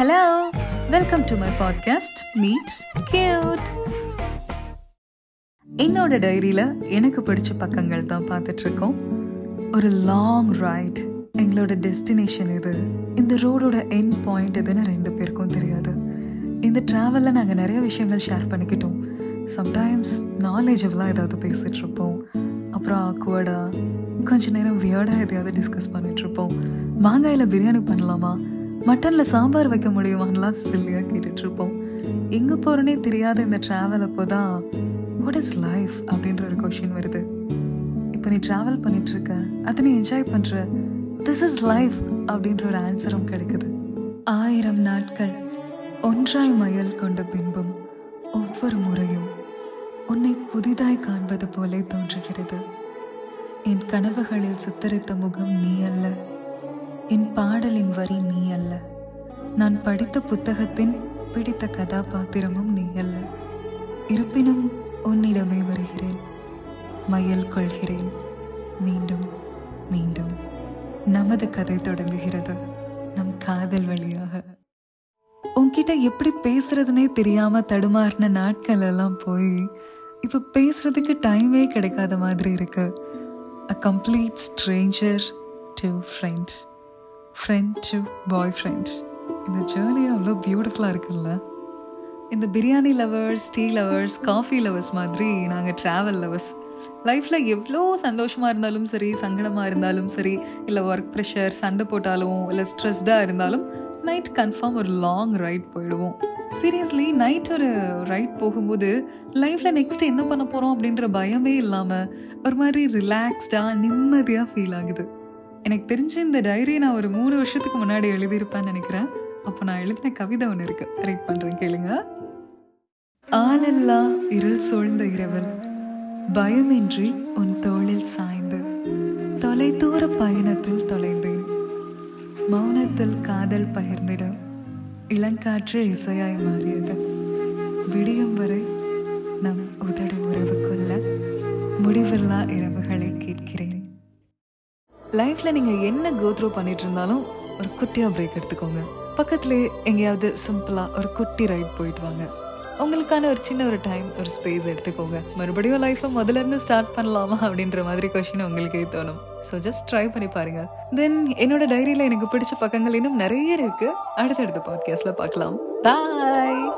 Hello welcome to my podcast meet cute என்னோட டைரியில் எனக்கு பிடிச்ச பக்கங்கள் தான் பார்த்துட்ருக்கோம். ஒரு லாங் ரைட் எங்களோட டெஸ்டினேஷன் இது. இந்த ரோடோட என் பாயிண்ட் எதுன்னு ரெண்டு பேருக்கும் தெரியாது. இந்த ட்ராவலில் நாங்கள் நிறைய விஷயங்கள் ஷேர் பண்ணிக்கிட்டோம். சம்டைம்ஸ் நாலேஜபிளாக ஏதாவது பேசிகிட்ருப்போம் அப்புறம் ஆக்வர்டாக கொஞ்ச நேரம் வியர்டாக எதையாவது டிஸ்கஸ் பண்ணிகிட்ருப்போம் மாங்காயில் பிரியாணி பண்ணலாமா? மட்டனில் சாம்பார் வைக்க முடியுமான்லாம் சில்லியாக கேட்டுட்ருப்போம். எங்கே போகிறோன்னே தெரியாத இந்த ட்ராவல் அப்போ தான் வாட் இஸ் லைஃப் அப்படின்ற ஒரு கொஷின் வருது. இப்போ நீ ட்ராவல் பண்ணிட்டு இருக்க அதை நீ என்ஜாய் பண்ணுற திஸ் இஸ் லைஃப் அப்படின்ற ஒரு ஆன்சரும் கிடைக்குது. ஆயிரம் நாட்கள் ஒன்றாய் மயல் கொண்ட பின்பும் ஒவ்வொரு முறையும் உன்னை புதிதாய் காண்பது போலே தோன்றுகிறது. என் கனவுகளில் சித்தரித்த முகம் நீ அல்ல. என் பாடலின் வரி நீ நான் படித்த புத்தகத்தின் பிடித்த கதாபாத்திரமும் நீ அல்ல. இருப்பினும் உன்னிடமே வருகிறேன். மயல் கொள்கிறேன். மீண்டும் மீண்டும். நமது கதை தொடங்குகிறது. நம் காதல் வழியாக. உன்கிட்ட எப்படி பேசுறதுனே தெரியாம தடுமாறின நாட்கள் எல்லாம் போய் இப்ப பேசுறதுக்கு டைமே கிடைக்காத மாதிரி இருக்கு. A complete stranger to friend friend to boy friend இந்த ஜேர்னி அவ்வளோ பியூட்டிஃபுல்லாக இருக்குல்ல? இந்த biryani lovers tea lovers coffee lovers மாதிரி நாங்கள் ட்ராவல் லவர்ஸ் லைஃப்பில் எவ்வளோ சந்தோஷமாக இருந்தாலும் சரி சங்கடமாக இருந்தாலும் சரி இல்லை ஒர்க் ப்ரெஷர் சண்டை போட்டாலும் இல்லை ஸ்ட்ரெஸ்டாக இருந்தாலும் நைட் கன்ஃபார்ம் ஒரு லாங் ரைட் போயிடுவோம். சீரியஸ்லி நைட் ஒரு ரைட் போகும்போது லைஃப்பில் நெக்ஸ்ட் என்ன பண்ண போகிறோம் அப்படின்ற பயமே இல்லாமல் ஒரு மாதிரி ரிலாக்ஸ்டாக நிம்மதியாக ஃபீல் ஆகுது. எனக்கு தெரிஞ்சு இந்த டைரியை நான் ஒரு மூணு வருஷத்துக்கு முன்னாடி எழுதியிருப்பேன்னு நினைக்கிறேன். அப்போ நான் எழுதின கவிதை ஒன்று இருக்கு. ரைட் பண்ணுறேன் கேளுங்க. ஆளெல்லாம் இருள் சூழ்ந்த இரவில் பயமின்றி உன் தோளில் சாய்ந்து தொலைதூர பயணத்தில் தொலைந்தேன். மௌனத்தில் காதல் பகிர்ந்திட இளங்காற்று இசையாய் மாறியது. விடியும் வரை நம் உதடு உறவு கொள்ள முடிவில்லா இரவுகளை கேட்கிறேன். லைஃப்ல நீங்க என்ன கோத்ரூ பண்ணிட்டு இருந்தாலும் ஒரு குட்டியா பிரேக் எடுத்துக்கோங்க. பக்கத்துலேயே எங்கேயாவது சிம்பிளா ஒரு குட்டி ரைட் போயிட்டு வாங்க. உங்களுக்கான ஒரு சின்ன ஒரு டைம் ஒரு ஸ்பேஸ் எடுத்துக்கோங்க. மறுபடியும் லைஃப்பை முதல்ல இருந்து ஸ்டார்ட் பண்ணலாமா அப்படின்ற மாதிரி கொஷின் உங்களுக்கே தோணும். ஸோ ஜஸ்ட் ட்ரை பண்ணி பாருங்க. தென் என்னோட டைரியில எனக்கு பிடிச்ச பக்கங்கள் இன்னும் நிறைய இருக்கு. அடுத்தடுத்த பாட்காஸ்ட்ல பார்க்கலாம். பாய்